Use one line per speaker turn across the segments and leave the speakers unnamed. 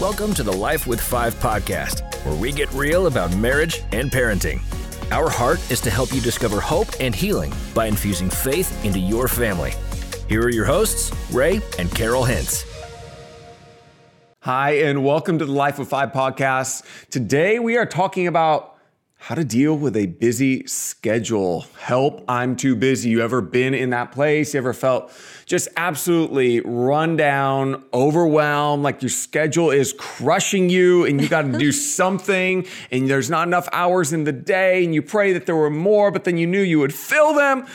Welcome to the Life with Five podcast, where we get real about marriage and parenting. Our heart is to help you discover hope and healing by infusing faith into your family. Here are your hosts, Ray and Carol Hintz.
Hi, and welcome to the Life with Five podcast. Today we are talking about how to deal with a busy schedule. Help, I'm too busy. You ever been in that place? You ever felt just absolutely run down, overwhelmed, like your schedule is crushing you and you got to do something and there's not enough hours in the day and you pray that there were more, but then you knew you would fill them?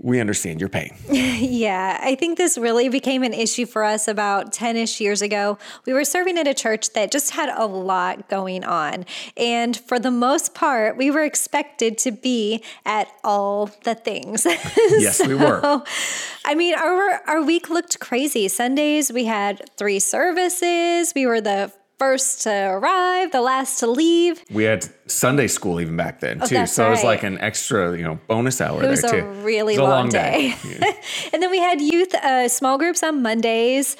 We understand your pain.
yeah, I think this really became an issue for us about 10 ish years ago. We were serving at a church that just had a lot going on. And for the most part, we were expected to be at all the things.
yes, so, we were.
I mean, our, our week looked crazy. Sundays, we had three services. We were the first to arrive, the last to leave.
We had Sunday school even back then oh, too, so right. it was like an extra, you know, bonus hour. There too.
It was
a
too. really long, a long, day. day. and then we had youth uh, small groups on Mondays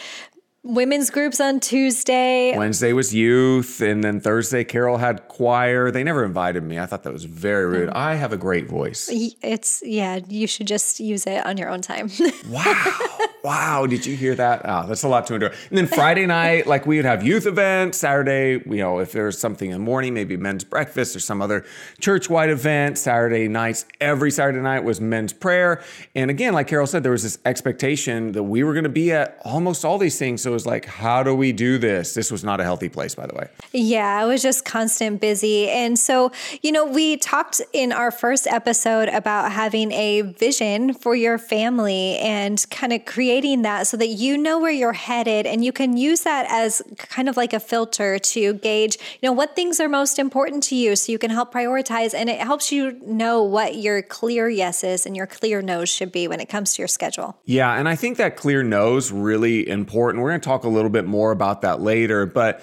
women's groups on Tuesday.
Wednesday was youth, and then Thursday Carol had choir. They never invited me. I thought that was very rude. Mm. I have a great voice.
It's yeah, you should just use it on your own time.
wow. Wow, did you hear that? Oh, that's a lot to endure. And then Friday night, like we would have youth events. Saturday, you know, if there's something in the morning, maybe men's breakfast or some other church-wide event. Saturday nights, every Saturday night was men's prayer. And again, like Carol said, there was this expectation that we were going to be at almost all these things. So it was like, how do we do this? This was not a healthy place, by the way.
Yeah, it was just constant busy. And so, you know, we talked in our first episode about having a vision for your family and kind of creating that so that you know where you're headed and you can use that as kind of like a filter to gauge, you know, what things are most important to you so you can help prioritize and it helps you know what your clear yeses and your clear no's should be when it comes to your schedule.
Yeah, and I think that clear no's really important. We're going to talk a little bit more about that later, but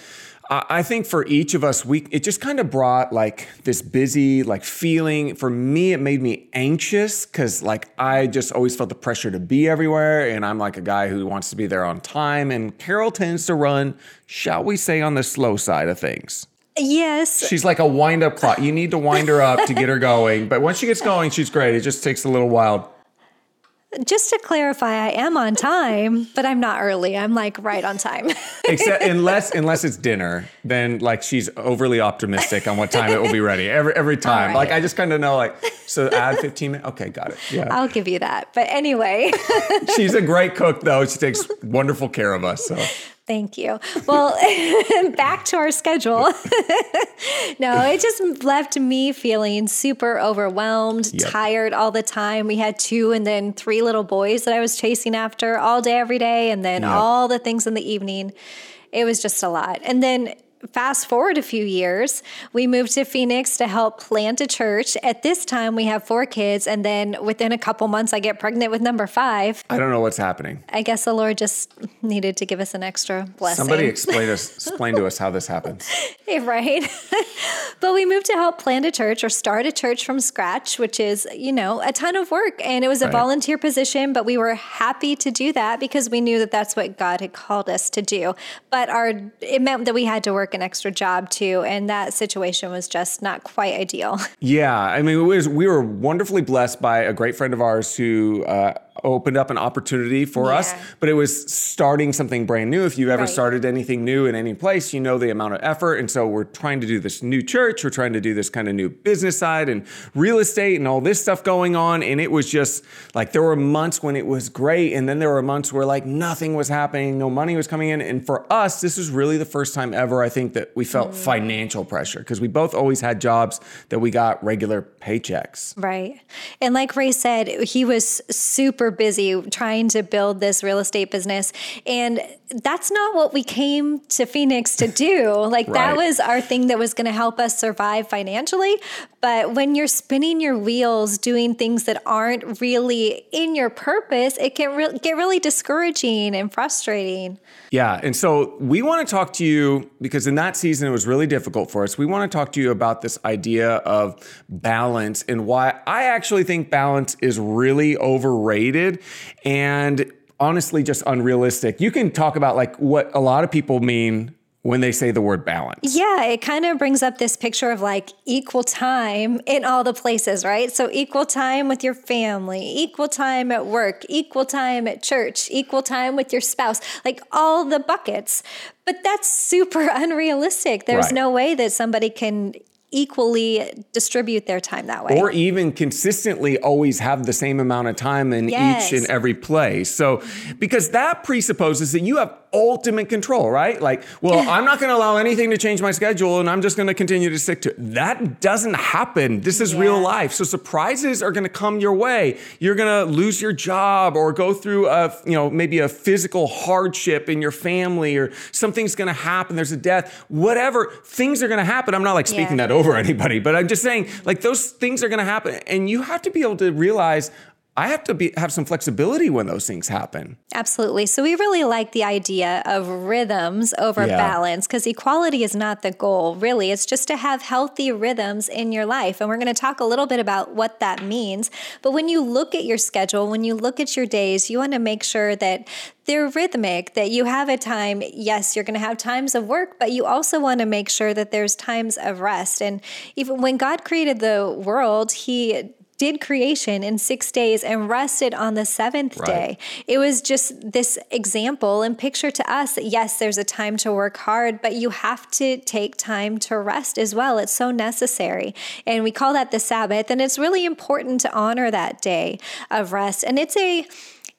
I think for each of us, we it just kind of brought like this busy like feeling. For me, it made me anxious because like I just always felt the pressure to be everywhere, and I'm like a guy who wants to be there on time. And Carol tends to run, shall we say, on the slow side of things.
Yes.
She's like a wind up clock. You need to wind her up to get her going. But once she gets going, she's great. It just takes a little while
just to clarify, I am on time, but I'm not early. I'm like right on time.
Except unless unless it's dinner, then like she's overly optimistic on what time it will be ready every every time. Right. Like I just kind of know like so add 15 minutes. Okay, got it.
Yeah. I'll give you that. But anyway.
she's a great cook though. She takes wonderful care of us. So
Thank you. Well, back to our schedule. no, it just left me feeling super overwhelmed, yep. tired all the time. We had two and then three little boys that I was chasing after all day, every day, and then yep. all the things in the evening. It was just a lot. And then fast forward a few years, we moved to Phoenix to help plant a church. At this time, we have four kids, and then within a couple months, I get pregnant with number five.
I don't know what's happening.
I guess the Lord just needed to give us an extra blessing.
Somebody explain us, explain to us how this happens.
right. but we moved to help plant a church or start a church from scratch, which is, you know, a ton of work. And it was a right. volunteer position, but we were happy to do that because we knew that that's what God had called us to do. But our it meant that we had to work an extra job too, and that situation was just not quite ideal.
Yeah, I mean, was we were wonderfully blessed by a great friend of ours who uh, opened up an opportunity for yeah. us, but it was starting something brand new. If you ever right. started anything new in any place, you know the amount of effort. And so we're trying to do this new church, we're trying to do this kind of new business side and real estate and all this stuff going on. And it was just like there were months when it was great. And then there were months where like nothing was happening, no money was coming in. And for us, this was really the first time ever, I think, that we felt mm. financial pressure because we both always had jobs that we got regular paychecks.
Right. And like Ray said, he was super super busy trying to build this real estate business. And that's not what we came to Phoenix to do. Like right. that was our thing that was going to help us survive financially. But when you're spinning your wheels doing things that aren't really in your purpose, it can re- get really discouraging and frustrating.
Yeah. And so we want to talk to you because in that season it was really difficult for us. We want to talk to you about this idea of balance and why I actually think balance is really overrated. And honestly just unrealistic. You can talk about like what a lot of people mean when they say the word balance.
Yeah, it kind of brings up this picture of like equal time in all the places, right? So, equal time with your family, equal time at work, equal time at church, equal time with your spouse, like all the buckets. But that's super unrealistic. There's right. no way that somebody can equally distribute their time that way.
Or even consistently always have the same amount of time in yes. each and every place. So, because that presupposes that you have ultimate control, right? Like, well, I'm not going to allow anything to change my schedule and I'm just going to continue to stick to it. That doesn't happen. This is yeah. real life. So surprises are going to come your way. You're going to lose your job or go through a, you know, maybe a physical hardship in your family or something's going to happen. There's a death, whatever. Things are going to happen. I'm not like speaking yeah. that over anybody, but I'm just saying like those things are going to happen and you have to be able to realize I have to be, have some flexibility when those things happen.
Absolutely. So we really like the idea of rhythms over yeah. balance because equality is not the goal, really. It's just to have healthy rhythms in your life. And we're going to talk a little bit about what that means. But when you look at your schedule, when you look at your days, you want to make sure that they're rhythmic, that you have a time. Yes, you're going to have times of work, but you also want to make sure that there's times of rest. And even when God created the world, He did creation in six days and rested on the seventh right. day. It was just this example and picture to us that yes, there's a time to work hard, but you have to take time to rest as well. It's so necessary. And we call that the Sabbath. And it's really important to honor that day of rest. And it's a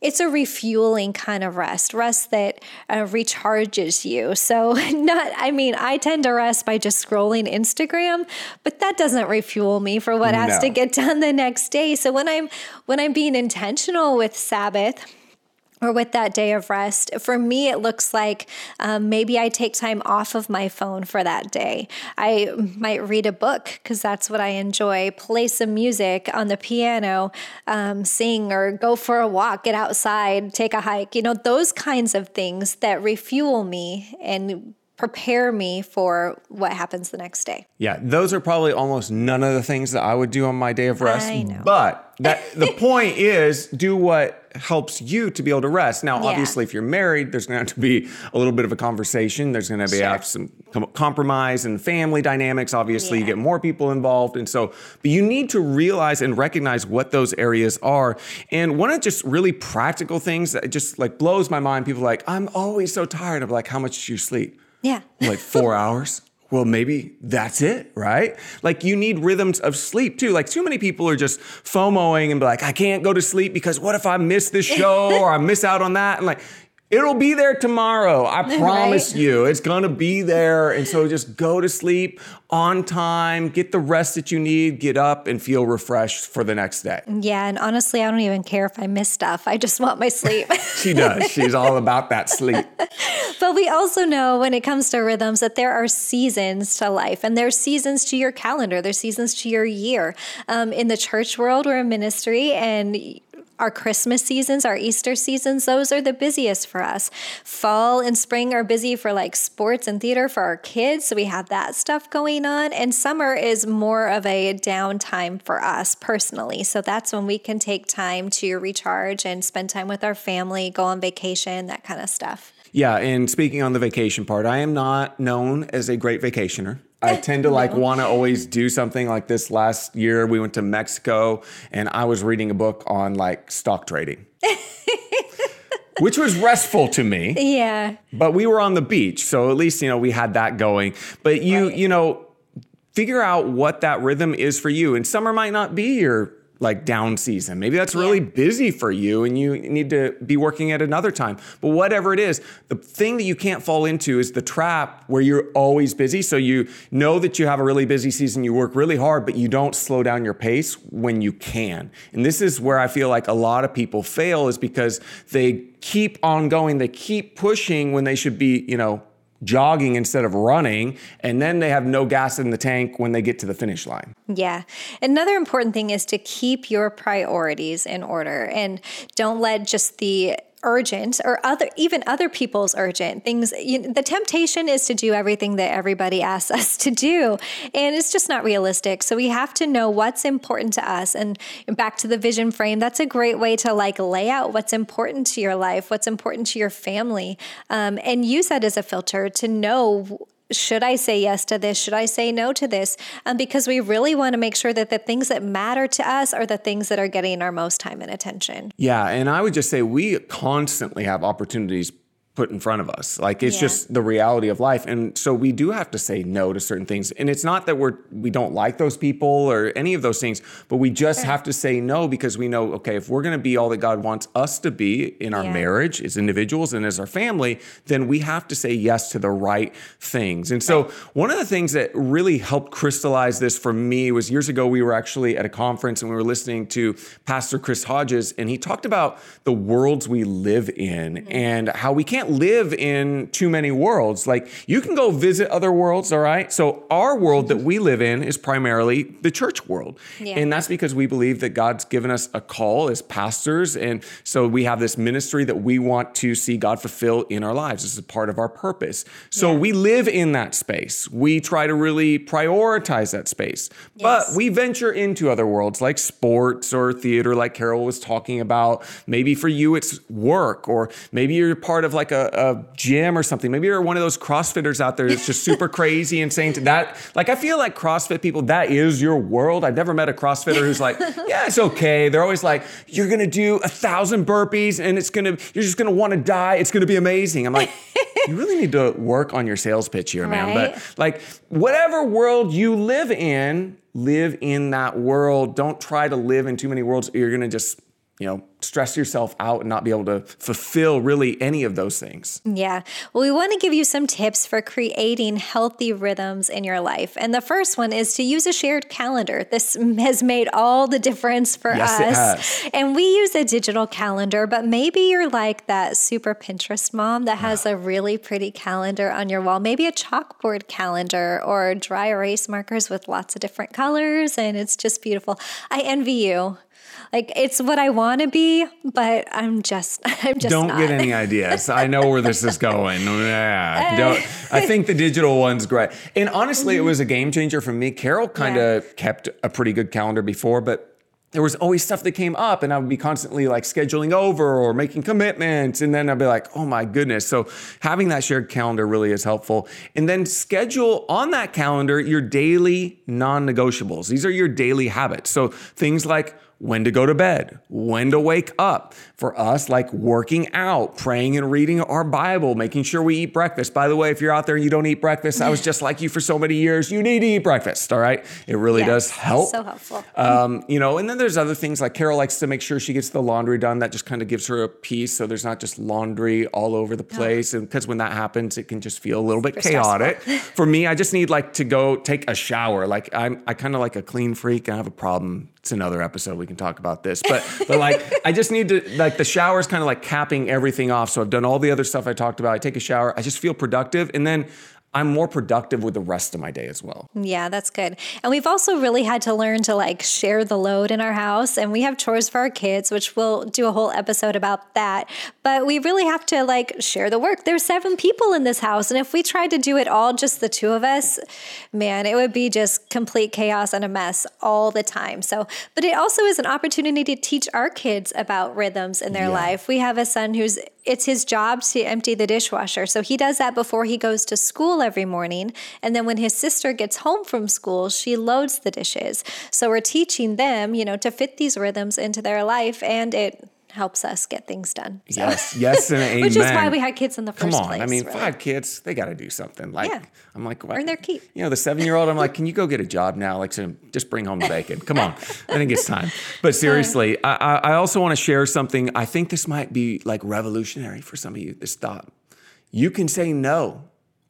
it's a refueling kind of rest, rest that uh, recharges you. So, not, I mean, I tend to rest by just scrolling Instagram, but that doesn't refuel me for what no. has to get done the next day. So when I'm when I'm being intentional with Sabbath, or with that day of rest. For me, it looks like um, maybe I take time off of my phone for that day. I might read a book because that's what I enjoy, play some music on the piano, um, sing, or go for a walk, get outside, take a hike. You know, those kinds of things that refuel me and prepare me for what happens the next day.
Yeah, those are probably almost none of the things that I would do on my day of rest. But that the point is do what helps you to be able to rest. Now, yeah. obviously, if you're married, there's going to have to be a little bit of a conversation. There's going to be sure. some compromise and family dynamics. Obviously, yeah. you get more people involved, and so. But you need to realize and recognize what those areas are. And one of just really practical things that just like blows my mind. People like, I'm always so tired. of like, how much do you sleep?
Yeah.
like four hours. Well, maybe that's it, right? Like you need rhythms of sleep too. Like too many people are just FOMOing and be like, I can't go to sleep because what if I miss this show or I miss out on that? And like, It'll be there tomorrow. I promise right? you. It's going to be there. And so just go to sleep on time, get the rest that you need, get up and feel refreshed for the next day.
Yeah. And honestly, I don't even care if I miss stuff. I just want my sleep.
she does. She's all about that sleep.
But we also know when it comes to rhythms that there are seasons to life and there's seasons to your calendar, there's seasons to your year. Um, in the church world, we're a ministry and our Christmas seasons, our Easter seasons, those are the busiest for us. Fall and spring are busy for like sports and theater for our kids. So we have that stuff going on. And summer is more of a downtime for us personally. So that's when we can take time to recharge and spend time with our family, go on vacation, that kind of stuff.
Yeah, and speaking on the vacation part, I am not known as a great vacationer. I tend to like no. want to always do something like this. Last year, we went to Mexico and I was reading a book on like stock trading. which was restful to me.
Yeah.
But we were on the beach, so at least you know we had that going. But you, right. you know, figure out what that rhythm is for you. And summer might not be your like down season. Maybe that's really yeah. busy for you and you need to be working at another time. But whatever it is, the thing that you can't fall into is the trap where you're always busy. So you know that you have a really busy season, you work really hard, but you don't slow down your pace when you can. And this is where I feel like a lot of people fail is because they keep on going, they keep pushing when they should be, you know, jogging instead of running, and then they have no gas in the tank when they get to the finish line.
Yeah. Another important thing is to keep your priorities in order and don't let just the urgent or other even other people's urgent things. You the temptation is to do everything that everybody asks us to do and it's just not realistic. So we have to know what's important to us. And back to the vision frame that's a great way to like lay out what's important to your life what's important to your family um, and use that as a filter to know should I say yes to this? Should I say no to this? Um, because we really want to make sure that the things that matter to us are the things that are getting our most time and attention.
Yeah. And I would just say we constantly have opportunities put in front of us. Like it's yeah. just the reality of life. And so we do have to say no to certain things. And it's not that we're we don't like those people or any of those things, but we just sure. have to say no because we know, okay, if we're gonna be all that God wants us to be in our yeah. marriage as individuals and as our family, then we have to say yes to the right things. And so right. one of the things that really helped crystallize this for me was years ago we were actually at a conference and we were listening to Pastor Chris Hodges, and he talked about the worlds we live in mm-hmm. and how we can't can't live in too many worlds. Like you can go visit other worlds, all right? So our world that we live in is primarily the church world. Yeah. And that's because we believe that God's given us a call as pastors. And so we have this ministry that we want to see God fulfill in our lives. This is part of our purpose. So yeah. we live in that space. We try to really prioritize that space. Yes. But we venture into other worlds like sports or theater, like Carol was talking about. Maybe for you, it's work, or maybe you're part of like a a, a, gym or something. Maybe you're one of those CrossFitters out there that's just super crazy and saying to that. Like, I feel like CrossFit people, that is your world. I've never met a CrossFitter who's like, yeah, it's okay. They're always like, you're going to do a thousand burpees and it's going to, you're just going to want to die. It's going to be amazing. I'm like, you really need to work on your sales pitch here, man. Right? But like, whatever world you live in, live in that world. Don't try to live in too many worlds. You're going to just, you know, stress yourself out and not be able to fulfill really any of those things.
Yeah. Well, we want to give you some tips for creating healthy rhythms in your life. And the first one is to use a shared calendar. This has made all the difference for yes, us. And we use a digital calendar, but maybe you're like that super Pinterest mom that has a really pretty calendar on your wall, maybe a chalkboard calendar or dry erase markers with lots of different colors. And it's just beautiful. I envy you. Like it's what I want to be, but I'm just I'm just
don't
not.
get any ideas. I know where this is going. Yeah, don't. I think the digital one's great. And honestly, it mm-hmm. was a game changer for me. Carol kind of yeah. kept a pretty good calendar before, but there was always stuff that came up and I would be constantly like scheduling over or making commitments. And then I'd be like, oh my goodness. So having that shared calendar really is helpful. And then schedule on that calendar your daily non negotiables. These are your daily habits. So things like when to go to bed, when to wake up. For us, like working out, praying and reading our Bible, making sure we eat breakfast. By the way, if you're out there and you don't eat breakfast, I was just like you for so many years. You need to eat breakfast, all right? It really yes, does help.
So helpful.
Um, you know, and then there's other things like Carol likes to make sure she gets the laundry done. That just kind of gives her a peace. So there's not just laundry all over the place. And because when that happens, it can just feel a little bit chaotic. for me, I just need like to go take a shower. Like I'm, I kind of like a clean freak. I have a problem it's another episode we can talk about this but but like i just need to like the shower is kind of like capping everything off so i've done all the other stuff i talked about. I take a shower i just feel productive and then I'm more productive with the rest of my day as well.
Yeah, that's good. And we've also really had to learn to like share the load in our house. And we have chores for our kids, which we'll do a whole episode about that. But we really have to like share the work. There's seven people in this house. And if we tried to do it all, just the two of us, man, it would be just complete chaos and a mess all the time. So, but it also is an opportunity to teach our kids about rhythms in their yeah. life. We have a son who's it's his job to empty the dishwasher. So he does that before he goes to school every morning. And then when his sister gets home from school, she loads the dishes. So we're teaching them, you know, to fit these rhythms into their life and it helps us get things done.
So. Yes, yes, and amen.
Which is why we had kids in the first
place. Come on,
place,
I mean, really. five kids, they got to do something. Like, yeah. I'm like,
what? earn their keep.
You know, the seven year old, I'm like, can you go get a job now? Like, so just bring home the bacon. Come on, I think it's time. But uh. seriously, I, I also want to share something. I think this might be like revolutionary for some of you. This thought, you can say no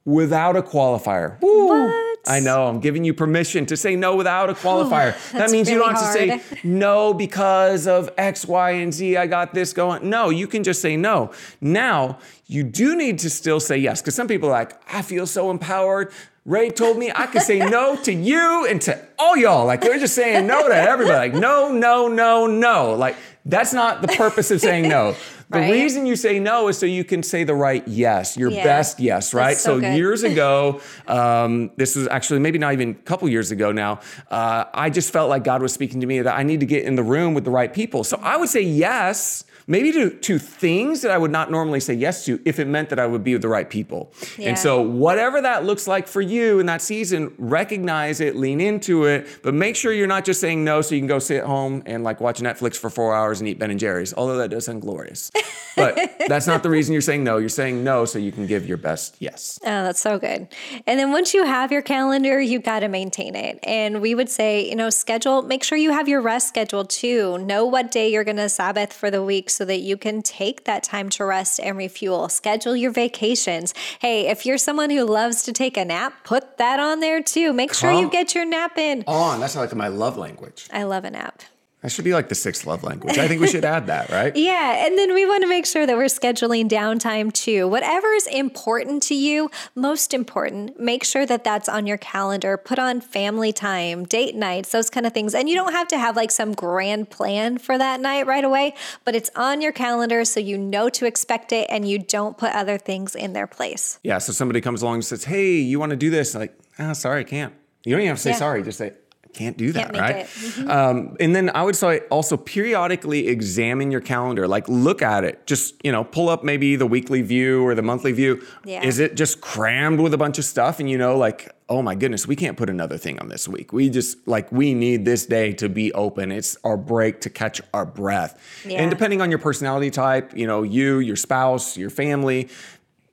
without a qualifier.
Woo. What?
I know. I'm giving you permission to say no without a oh, qualifier. that means really you don't have hard. to say no because of X, Y, and Z. I got this going. No, you can just say no. Now, you do need to still say yes because some people are like, I feel so empowered. Ray told me I could say no to you and to all y'all. Like they're just saying no to everybody. Like, no, no, no, no. Like, that's not the purpose of saying no. The right? reason you say no is so you can say the right yes, your yeah. best yes, right? so, so years ago, um, this was actually maybe not even a couple years ago now, uh, I just felt like God was speaking to me that I need to get in the room with the right people. So I would say yes maybe to, to things that I would not normally say yes to if it meant that I would be with the right people. Yeah. And so, whatever that looks like for you in that season, recognize it, lean into it, but make sure you're not just saying no so you can go sit home and like watch Netflix for four hours and eat Ben and Jerry's, although that does sound glorious. But that's not the reason you're saying no. You're saying no so you can give your best yes.
Oh, that's so good. And then once you have your calendar, you got to maintain it. And we would say, you know, schedule, make sure you have your rest scheduled too. Know what day you're going to Sabbath for the week so that you can take that time to rest and refuel. Schedule your vacations. Hey, if you're someone who loves to take a nap, put that on there too. Make Come sure you get your nap in.
On. That's like my love language.
I love a nap.
That should be like the sixth love language. I think we should add that, right?
Yeah. And then we want to make sure that we're scheduling downtime too. Whatever is important to you, most important, make sure that that's on your calendar. Put on family time, date nights, those kind of things. And you don't have to have like some grand plan for that night right away, but it's on your calendar so you know to expect it and you don't put other things in their place.
Yeah. So somebody comes along and says, Hey, you want to do this? Like, oh, sorry, I can't. You don't even have to say yeah. sorry. Just say, can't do that, can't right? Mm-hmm. Um, and then I would say also periodically examine your calendar. Like look at it. Just you know, pull up maybe the weekly view or the monthly view. Yeah. Is it just crammed with a bunch of stuff? And you know, like oh my goodness, we can't put another thing on this week. We just like we need this day to be open. It's our break to catch our breath. Yeah. And depending on your personality type, you know, you, your spouse, your family,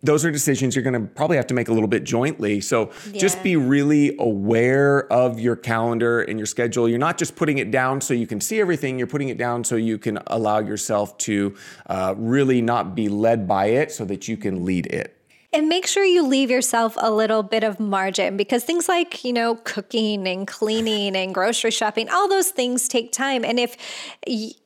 those are decisions you're going to probably have to make a little bit jointly. So yeah. just be really aware of your calendar and your schedule. You're not just putting it down so you can see everything, you're putting it down so you can allow yourself to uh, really not be led by it so that you can lead it.
And make sure you leave yourself a little bit of margin because things like, you know, cooking and cleaning and grocery shopping, all those things take time. And if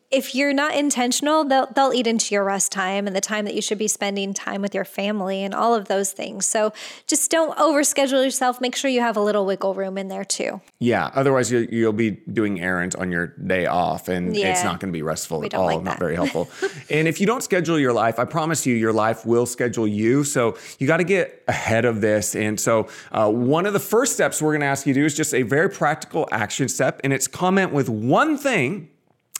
if you're not intentional, they'll they'll eat into your rest time and the time that you should be spending time with your family and all of those things. So just don't overschedule yourself. Make sure you have a little wiggle room in there too.
Yeah. Otherwise, you, you'll be doing errands on your day off, and yeah. it's not going to be restful we at all. Like not very helpful. and if you don't schedule your life, I promise you, your life will schedule you. So you got to get ahead of this. And so uh, one of the first steps we're going to ask you to do is just a very practical action step, and it's comment with one thing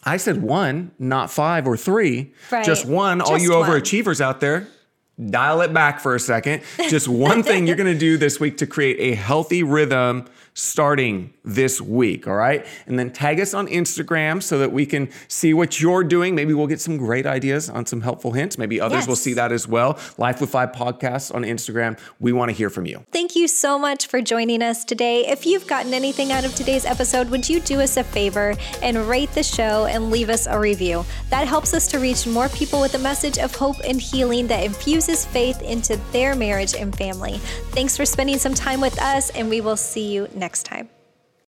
I said one, not five or three. Right. Just one. Just all you one. overachievers out there, dial it back for a second. Just one thing you're going to do this week to create a healthy rhythm starting this week, all right? And then tag us on Instagram so that we can see what you're doing. Maybe we'll get some great ideas on some helpful hints. Maybe others yes. will see that as well. Life with Five podcasts on Instagram. We want to hear from you.
Thank you so much for joining us today. If you've gotten anything out of today's episode, would you do us a favor and rate the show and leave us a review? That helps us to reach more people with a message of hope and healing that infuses faith into their marriage and family. Thanks for spending some time with us, and we will see you next time.